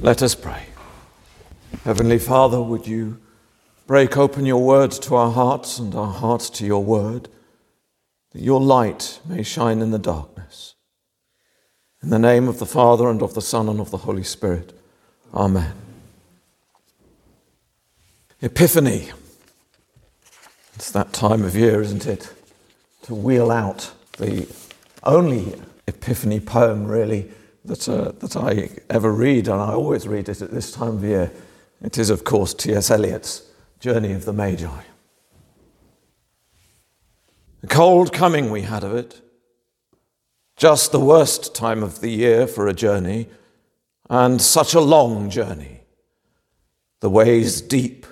Let us pray. Heavenly Father, would you break open your word to our hearts and our hearts to your word, that your light may shine in the darkness. In the name of the Father, and of the Son, and of the Holy Spirit. Amen. Epiphany. It's that time of year, isn't it? To wheel out the only Epiphany poem, really, that, uh, that I ever read, and I always read it at this time of year. It is, of course, T.S. Eliot's Journey of the Magi. A cold coming we had of it, just the worst time of the year for a journey, and such a long journey. The ways deep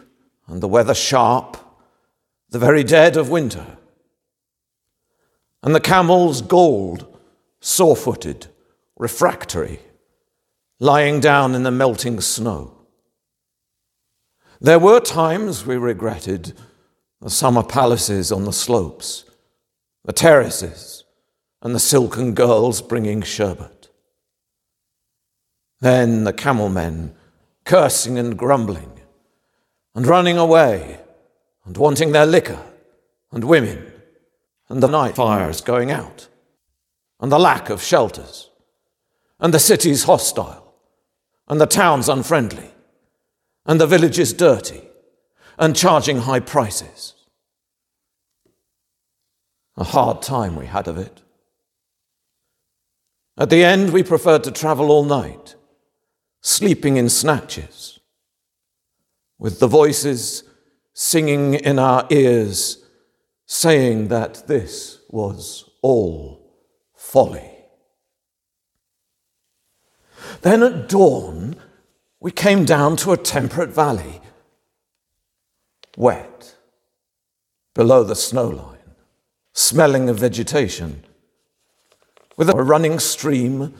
and the weather sharp, the very dead of winter. And the camels galled, sore footed, refractory, lying down in the melting snow. There were times we regretted the summer palaces on the slopes, the terraces, and the silken girls bringing sherbet. Then the camel men cursing and grumbling, and running away, and wanting their liquor, and women, and the night fires going out, and the lack of shelters and the cities hostile, and the towns unfriendly, and the villages dirty, and charging high prices. A hard time we had of it. At the end, we preferred to travel all night, sleeping in snatches, with the voices singing in our ears, saying that this was all folly. Then at dawn, we came down to a temperate valley, wet, below the snow line, smelling of vegetation, with a running stream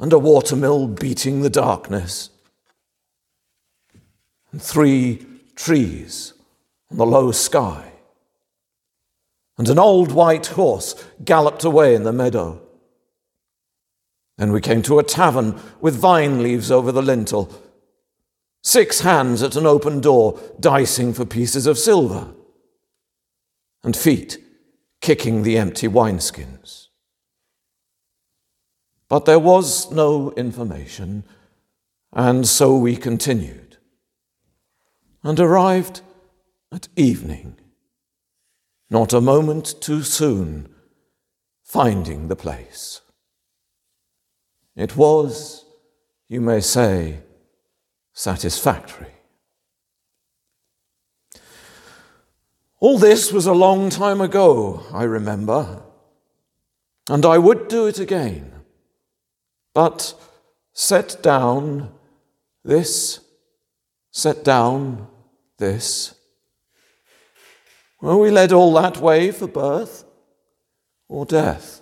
and a watermill beating the darkness, and three trees on the low sky, and an old white horse galloped away in the meadow. Then we came to a tavern with vine leaves over the lintel, six hands at an open door dicing for pieces of silver, and feet kicking the empty wineskins. But there was no information, and so we continued, and arrived at evening, not a moment too soon, finding the place. It was, you may say, satisfactory. All this was a long time ago, I remember, and I would do it again. But set down this, set down this. Were we led all that way for birth or death?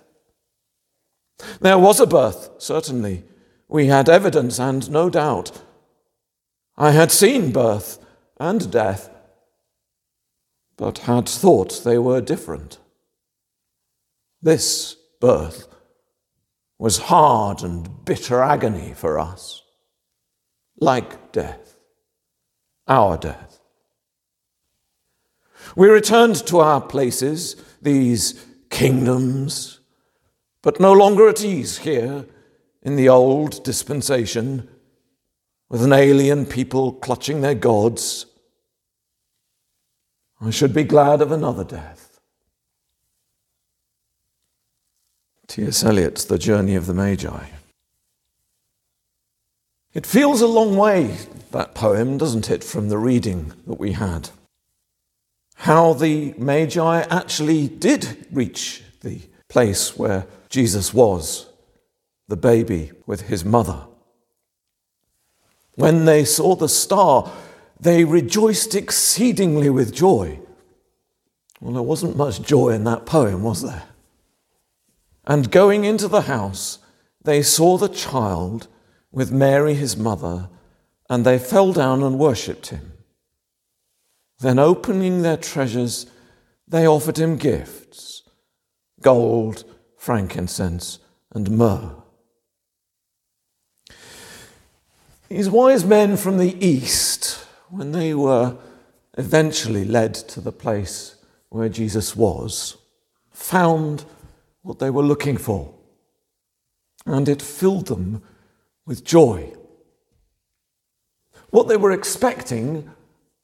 There was a birth, certainly. We had evidence and no doubt. I had seen birth and death, but had thought they were different. This birth was hard and bitter agony for us, like death, our death. We returned to our places, these kingdoms, but no longer at ease here in the old dispensation with an alien people clutching their gods. I should be glad of another death. T.S. Eliot's The Journey of the Magi. It feels a long way, that poem, doesn't it, from the reading that we had? How the Magi actually did reach the place where Jesus was the baby with his mother. When they saw the star, they rejoiced exceedingly with joy. Well, there wasn't much joy in that poem, was there? And going into the house, they saw the child with Mary his mother, and they fell down and worshipped him. Then, opening their treasures, they offered him gifts gold frankincense, and myrrh. These wise men from the east, when they were eventually led to the place where Jesus was, found what they were looking for, and it filled them with joy. What they were expecting,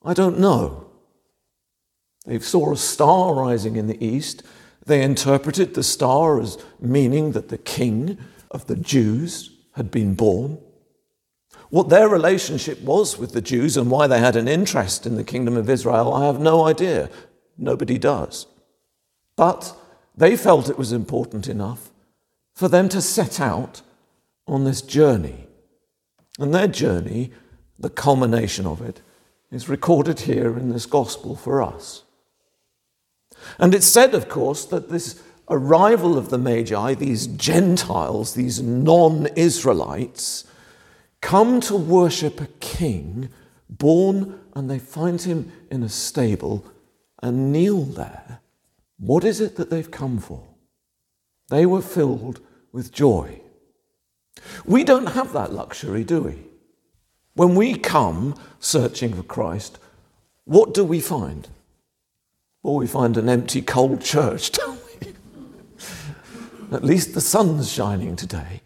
I don't know. They saw a star rising in the east. They interpreted the star as meaning that the king of the Jews had been born. What their relationship was with the Jews and why they had an interest in the kingdom of Israel, I have no idea. Nobody does. But they felt it was important enough for them to set out on this journey. And their journey, the culmination of it, is recorded here in this gospel for us. And it's said, of course, that this arrival of the Magi, these Gentiles, these non Israelites, come to worship a king born and they find him in a stable and kneel there. What is it that they've come for? They were filled with joy. We don't have that luxury, do we? When we come searching for Christ, what do we find? Well, we find an empty, cold church, don't we? At least the sun's shining today.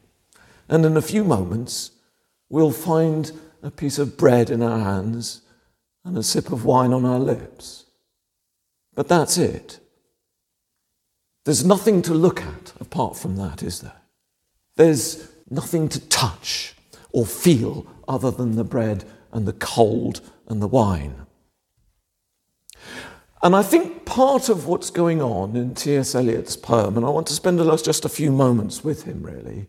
And in a few moments, we'll find a piece of bread in our hands and a sip of wine on our lips. But that's it. There's nothing to look at apart from that, is there? There's nothing to touch or feel other than the bread and the cold and the wine. And I think part of what's going on in T.S. Eliot's poem, and I want to spend just a few moments with him really,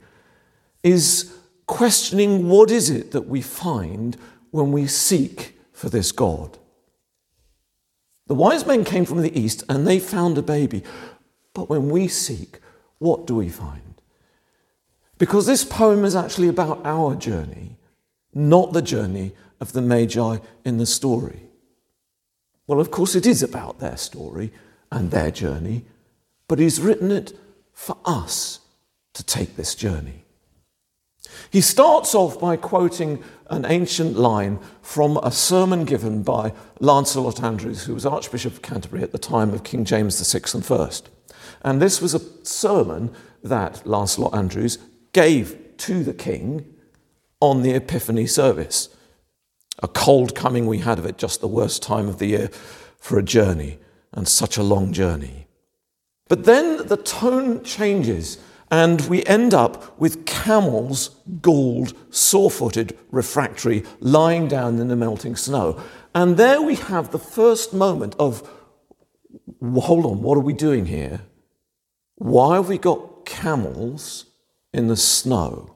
is questioning what is it that we find when we seek for this God. The wise men came from the east and they found a baby. But when we seek, what do we find? Because this poem is actually about our journey, not the journey of the Magi in the story. Well, of course, it is about their story and their journey, but he's written it for us to take this journey. He starts off by quoting an ancient line from a sermon given by Lancelot Andrewes, who was Archbishop of Canterbury at the time of King James VI and First. And this was a sermon that Lancelot Andrewes gave to the king on the Epiphany service. A cold coming we had of it, just the worst time of the year for a journey, and such a long journey. But then the tone changes and we end up with camels, galled, sore footed, refractory, lying down in the melting snow. And there we have the first moment of hold on, what are we doing here? Why have we got camels in the snow?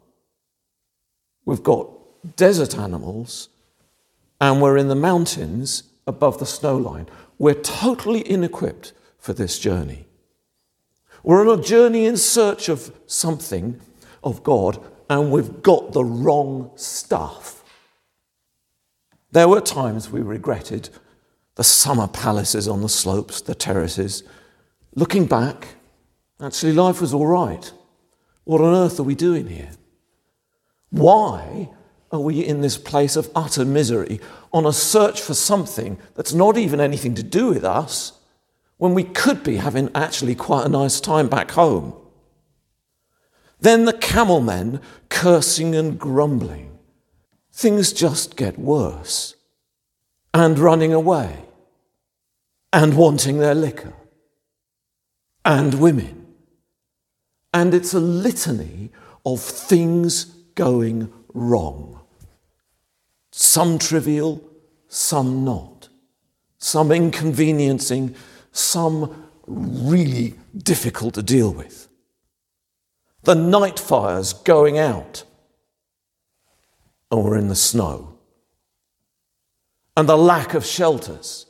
We've got desert animals, and we're in the mountains above the snow line. We're totally inequipped for this journey. We're on a journey in search of something of God, and we've got the wrong stuff. There were times we regretted the summer palaces on the slopes, the terraces. Looking back, actually, life was all right. What on earth are we doing here? Why are we in this place of utter misery on a search for something that's not even anything to do with us? when we could be having actually quite a nice time back home. Then the camel men cursing and grumbling. Things just get worse. And running away. And wanting their liquor. And women. And it's a litany of things going wrong. Some trivial, some not. Some inconveniencing, some really difficult to deal with. The night fires going out, and we're in the snow. And the lack of shelters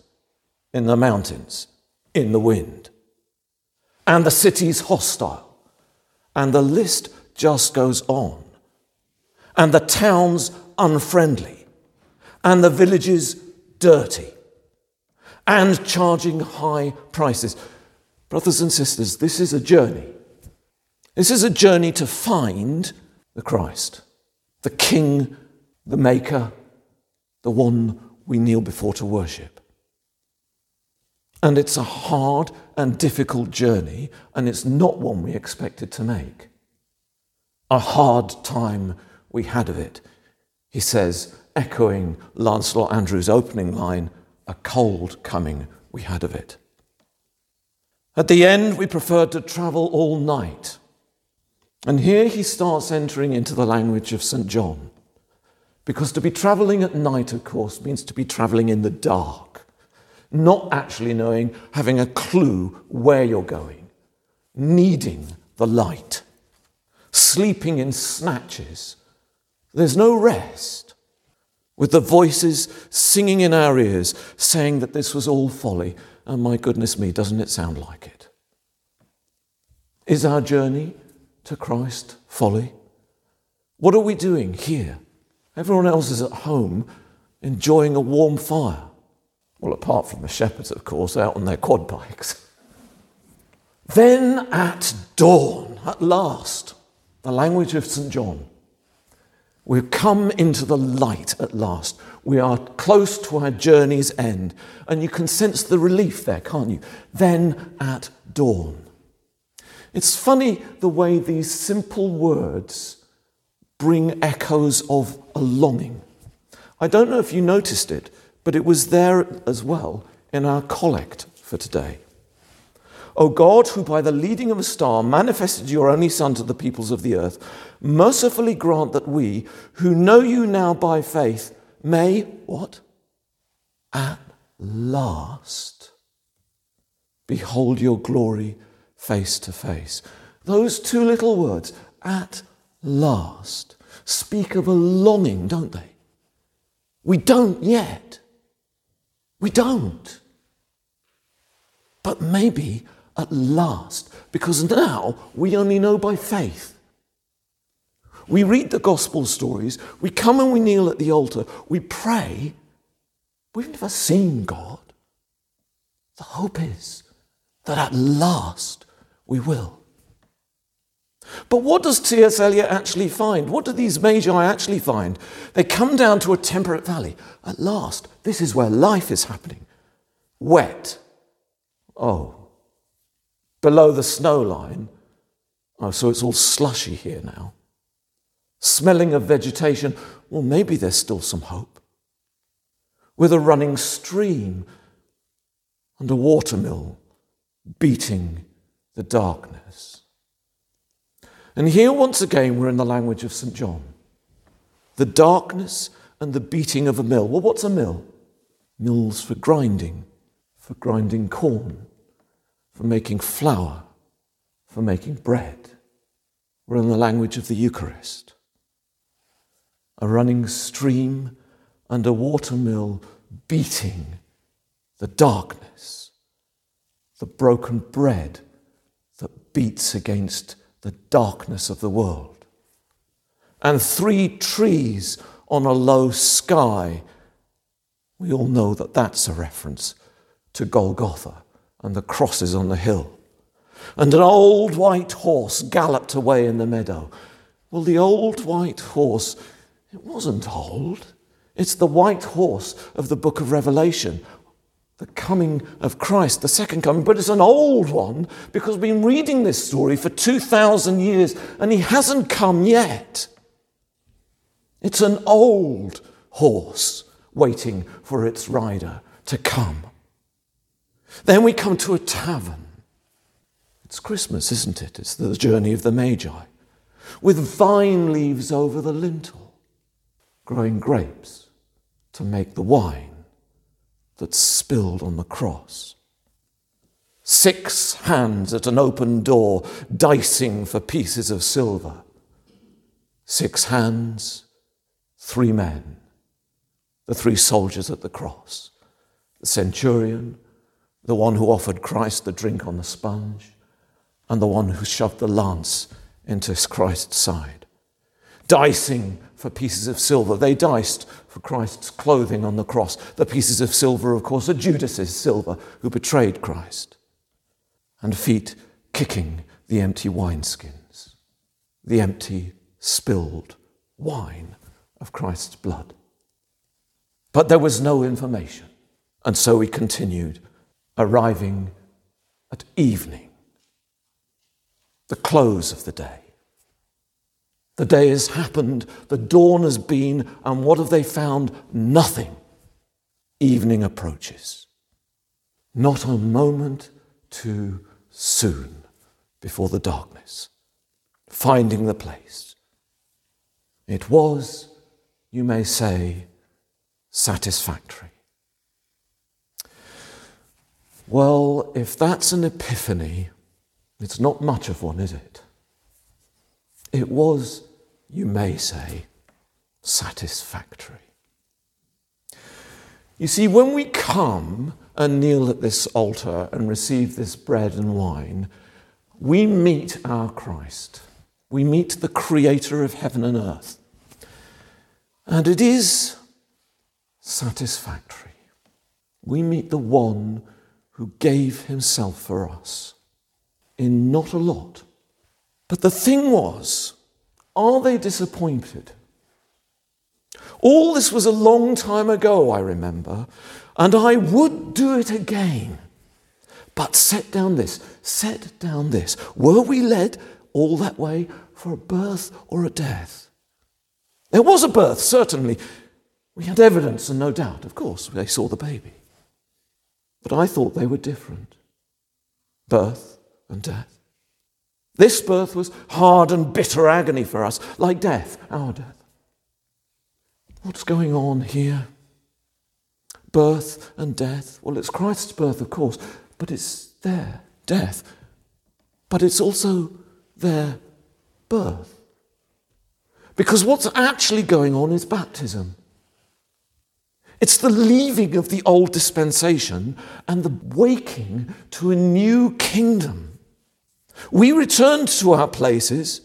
in the mountains, in the wind. And the city's hostile. And the list just goes on. And the town's unfriendly. And the villages dirty and charging high prices. Brothers and sisters, this is a journey. This is a journey to find the Christ, the King the Maker, the one we kneel before to worship. And it's a hard and difficult journey, and it's not one we expected to make. A hard time we had of it, he says, echoing Lancelot Andrewes' opening line, a cold coming we had of it. At the end, we preferred to travel all night. And here he starts entering into the language of St. John. Because to be traveling at night, of course, means to be traveling in the dark, not actually knowing, having a clue where you're going, needing the light, sleeping in snatches. There's no rest, with the voices singing in our ears, saying that this was all folly. And my goodness me, doesn't it sound like it? Is our journey to Christ folly? What are we doing here? Everyone else is at home enjoying a warm fire. Well, apart from the shepherds, of course, out on their quad bikes. Then at dawn, at last, the language of St. John, we've come into the light at last. We are close to our journey's end. And you can sense the relief there, can't you? Then at dawn. It's funny the way these simple words bring echoes of a longing. I don't know if you noticed it, but it was there as well in our collect for today. O God, who by the leading of a star manifested your only Son to the peoples of the earth, mercifully grant that we, who know you now by faith, may, what? At last behold your glory face to face. Those two little words, at last, speak of a longing, don't they? We don't yet. We don't. But maybe at last, because now we only know by faith. We read the gospel stories, we come and we kneel at the altar, we pray. We've never seen God. The hope is that at last we will. But what does T.S. Eliot actually find? What do these magi actually find? They come down to a temperate valley. At last, this is where life is happening. Wet. Oh. Below the snow line. Oh, so it's all slushy here now. Smelling of vegetation. Well, maybe there's still some hope. With a running stream and a watermill beating the darkness. And here, once again, we're in the language of St. John the darkness and the beating of a mill. Well, what's a mill? Mills for grinding, for grinding corn, for making flour, for making bread. We're in the language of the Eucharist. A running stream and a watermill beating the darkness, the broken bread that beats against the darkness of the world. And three trees on a low sky. We all know that that's a reference to Golgotha and the crosses on the hill. And an old white horse galloped away in the meadow. Well, the old white horse, it wasn't old. It's the white horse of the book of Revelation, the coming of Christ, the second coming, but it's an old one because we've been reading this story for 2,000 years and he hasn't come yet. It's an old horse waiting for its rider to come. Then we come to a tavern. It's Christmas, isn't it? It's the journey of the Magi, with vine leaves over the lintel, growing grapes to make the wine that spilled on the cross. Six hands at an open door, dicing for pieces of silver. Six hands, three men, the three soldiers at the cross, the centurion, the one who offered Christ the drink on the sponge, and the one who shoved the lance into Christ's side. Dicing for pieces of silver. They diced for Christ's clothing on the cross. The pieces of silver, of course, are Judas's silver who betrayed Christ. And feet kicking the empty wineskins, the empty spilled wine of Christ's blood. But there was no information. And so we continued, arriving at evening, the close of the day. The day has happened, the dawn has been, and what have they found? Nothing. Evening approaches. Not a moment too soon before the darkness, finding the place. It was, you may say, satisfactory. Well, if that's an epiphany, it's not much of one, is it? It was, you may say, satisfactory. You see, when we come and kneel at this altar and receive this bread and wine, we meet our Christ. We meet the Creator of heaven and earth. And it is satisfactory. We meet the one who gave himself for us in not a lot. But the thing was, are they disappointed? All this was a long time ago, I remember, and I would do it again. But set down this, set down this. Were we led all that way for a birth or a death? There was a birth, certainly. We had evidence and no doubt, of course, they saw the baby. But I thought they were different birth and death. This birth was hard and bitter agony for us, like death, our death. What's going on here? Birth and death. Well, it's Christ's birth, of course, but it's their death. But it's also their birth. Because what's actually going on is baptism. It's the leaving of the old dispensation and the waking to a new kingdom. We return to our places,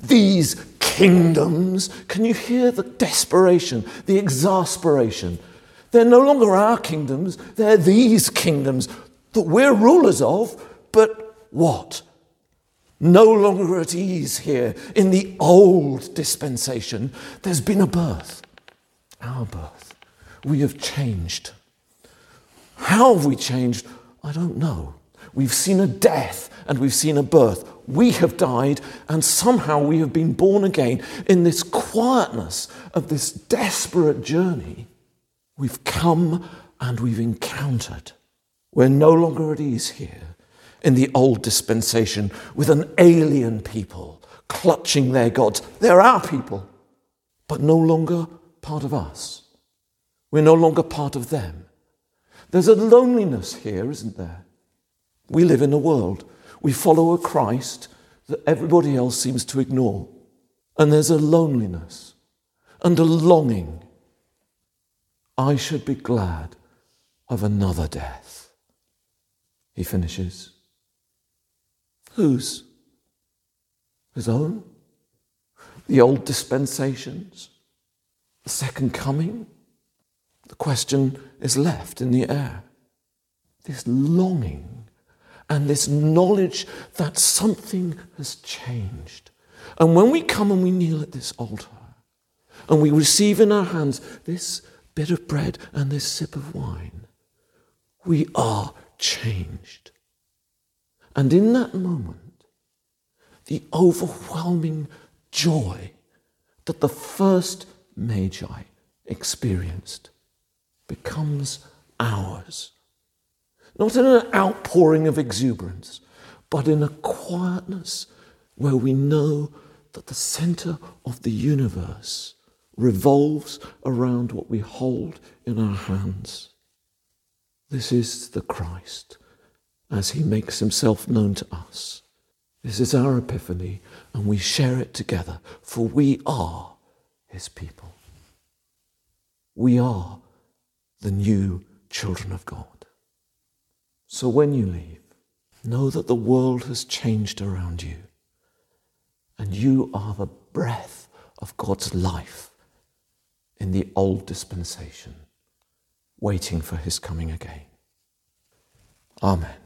these kingdoms. Can you hear the desperation, the exasperation? They're no longer our kingdoms, they're these kingdoms that we're rulers of, but what? No longer at ease here in the old dispensation. There's been a birth, our birth we have changed. How have we changed? I don't know. We've seen a death and we've seen a birth. We have died and somehow we have been born again. In this quietness of this desperate journey, we've come and we've encountered. We're no longer at ease here in the old dispensation with an alien people clutching their gods. They're our people, but no longer part of us. We're no longer part of them. There's a loneliness here, isn't there? We live in a world. We follow a Christ that everybody else seems to ignore. And there's a loneliness and a longing. I should be glad of another death. He finishes. Whose? His own? The old dispensations? The second coming? The question is left in the air. This longing and this knowledge that something has changed. And when we come and we kneel at this altar and we receive in our hands this bit of bread and this sip of wine, we are changed. And in that moment, the overwhelming joy that the first Magi experienced becomes ours. Not in an outpouring of exuberance, but in a quietness where we know that the center of the universe revolves around what we hold in our hands. This is the Christ as he makes himself known to us. This is our epiphany, and we share it together, for we are his people. We are the new children of God. So when you leave, know that the world has changed around you, and you are the breath of God's life in the old dispensation, waiting for his coming again. Amen.